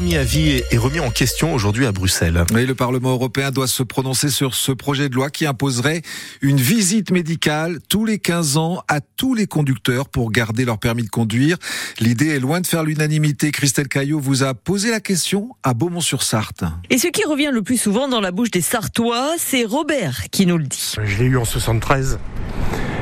permis à vie est remis en question aujourd'hui à Bruxelles. Oui, le Parlement européen doit se prononcer sur ce projet de loi qui imposerait une visite médicale tous les 15 ans à tous les conducteurs pour garder leur permis de conduire. L'idée est loin de faire l'unanimité. Christelle Caillot vous a posé la question à Beaumont-sur-Sarthe. Et ce qui revient le plus souvent dans la bouche des Sartois, c'est Robert qui nous le dit. Je l'ai eu en 73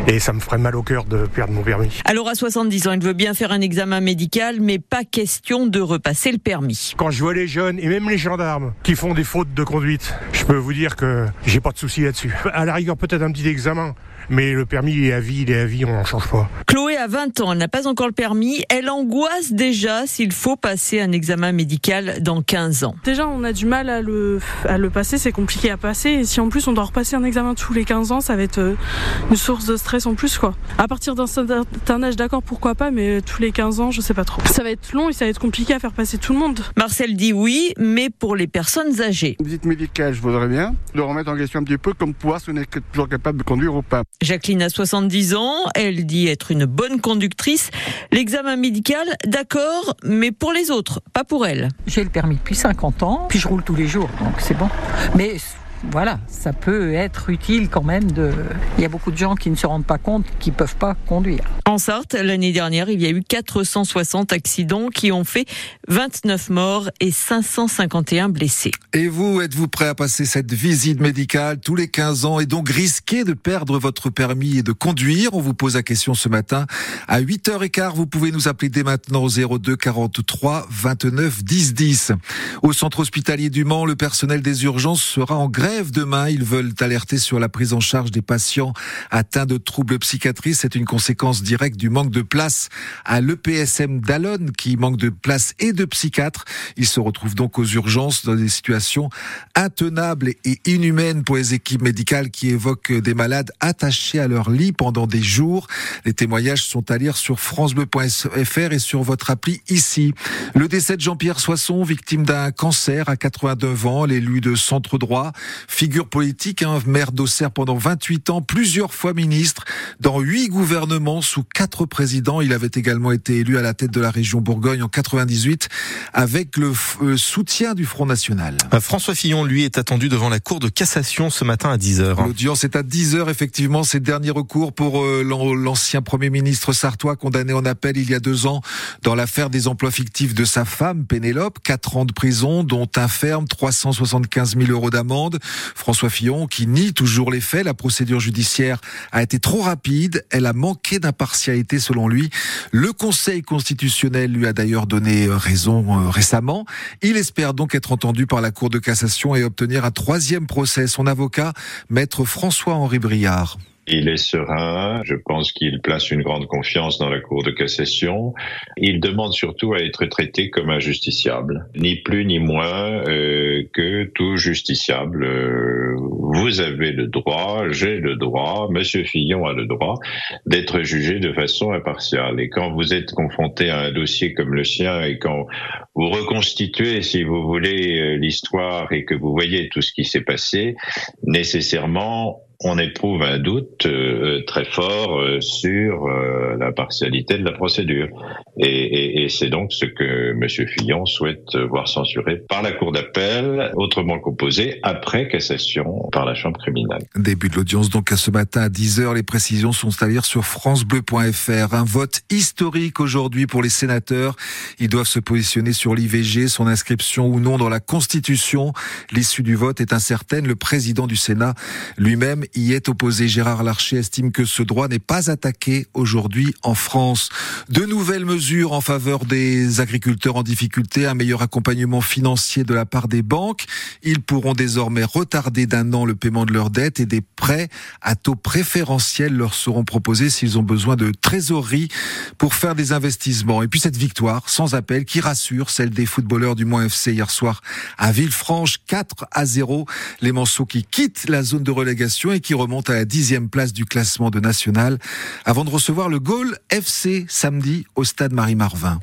et ça me ferait mal au cœur de perdre mon permis. Alors à 70 ans, il veut bien faire un examen médical, mais pas question de repasser le permis. Quand je vois les jeunes et même les gendarmes qui font des fautes de conduite, je peux vous dire que j'ai pas de souci là-dessus. À la rigueur, peut-être un petit examen, mais le permis est à vie, il est à vie, on n'en change pas. Chloé a 20 ans, elle n'a pas encore le permis. Elle angoisse déjà s'il faut passer un examen médical dans 15 ans. Déjà, on a du mal à le, à le passer, c'est compliqué à passer. Et si en plus on doit repasser un examen tous les 15 ans, ça va être euh, une source de stress en plus. quoi. À partir d'un certain âge, d'accord, pourquoi pas, mais tous les 15 ans, je sais pas trop. Ça va être long et ça va être compliqué à faire passer tout le monde. Marcel dit oui, mais pour les personnes âgées. Une visite médicale, je voudrais bien, de remettre en question un petit peu comme pouvoir si on est toujours capable de conduire ou pas. Jacqueline a 70 ans, elle dit être une bonne conductrice. L'examen médical, d'accord, mais pour les autres, pas pour elle. J'ai le permis depuis 50 ans, puis je roule tous les jours, donc c'est bon. Mais voilà, ça peut être utile quand même de. Il y a beaucoup de gens qui ne se rendent pas compte qu'ils peuvent pas conduire. En Sarthe, l'année dernière, il y a eu 460 accidents qui ont fait 29 morts et 551 blessés. Et vous, êtes-vous prêt à passer cette visite médicale tous les 15 ans et donc risquer de perdre votre permis et de conduire? On vous pose la question ce matin. À 8h15, vous pouvez nous appeler dès maintenant au 02 43 29 10 10. Au centre hospitalier du Mans, le personnel des urgences sera en grève demain. Ils veulent alerter sur la prise en charge des patients atteints de troubles psychiatriques. C'est une conséquence directe du manque de place à l'EPSM d'Alonne qui manque de place et de psychiatres. Ils se retrouvent donc aux urgences dans des situations intenables et inhumaines pour les équipes médicales qui évoquent des malades attachés à leur lit pendant des jours. Les témoignages sont à lire sur francebleu.fr et sur votre appli ici. Le décès de Jean-Pierre Soisson, victime d'un cancer à 89 ans, l'élu de centre droit, figure politique, hein, maire d'Auxerre pendant 28 ans, plusieurs fois ministre, dans huit gouvernements sous quatre présidents. Il avait également été élu à la tête de la région Bourgogne en 98 avec le euh, soutien du Front National. Euh, François Fillon, lui, est attendu devant la Cour de cassation ce matin à 10h. L'audience est à 10h, effectivement. C'est le dernier recours pour euh, l'ancien Premier ministre sartois condamné en appel il y a deux ans dans l'affaire des emplois fictifs de sa femme, Pénélope. Quatre ans de prison, dont un ferme, 375 000 euros d'amende. François Fillon qui nie toujours les faits. La procédure judiciaire a été trop rapide. Elle a manqué d'impartialité selon lui. Le Conseil constitutionnel lui a d'ailleurs donné raison euh, récemment. Il espère donc être entendu par la Cour de cassation et obtenir un troisième procès. Son avocat, maître François-Henri Briard. Il est serein, je pense qu'il place une grande confiance dans la Cour de cassation. Il demande surtout à être traité comme un justiciable, ni plus ni moins euh, que tout justiciable. Euh, vous avez le droit, j'ai le droit, Monsieur Fillon a le droit d'être jugé de façon impartiale. Et quand vous êtes confronté à un dossier comme le sien et quand vous reconstituez, si vous voulez, euh, l'histoire et que vous voyez tout ce qui s'est passé, nécessairement, on éprouve un doute euh, très fort euh, sur euh, la partialité de la procédure. Et, et, et c'est donc ce que M. Fillon souhaite voir censuré par la Cour d'appel, autrement composé après cassation par la Chambre criminelle. Début de l'audience donc à ce matin à 10h. Les précisions sont à lire sur francebleu.fr. Un vote historique aujourd'hui pour les sénateurs. Ils doivent se positionner sur l'IVG, son inscription ou non dans la Constitution. L'issue du vote est incertaine. Le président du Sénat lui-même y est opposé. Gérard Larcher estime que ce droit n'est pas attaqué aujourd'hui en France. De nouvelles mesures en faveur des agriculteurs en difficulté, un meilleur accompagnement financier de la part des banques. Ils pourront désormais retarder d'un an le paiement de leurs dettes et des prêts à taux préférentiels leur seront proposés s'ils ont besoin de trésorerie pour faire des investissements. Et puis cette victoire sans appel qui rassure celle des footballeurs du Mont FC hier soir à Villefranche 4 à 0. Les Manceaux qui quittent la zone de relégation qui remonte à la dixième place du classement de national avant de recevoir le Gaulle FC samedi au stade Marie-Marvin.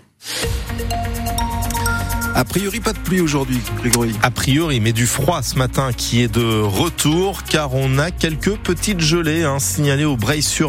A priori, pas de pluie aujourd'hui, Grégory. A priori, mais du froid ce matin qui est de retour, car on a quelques petites gelées hein, signalées au Breil sur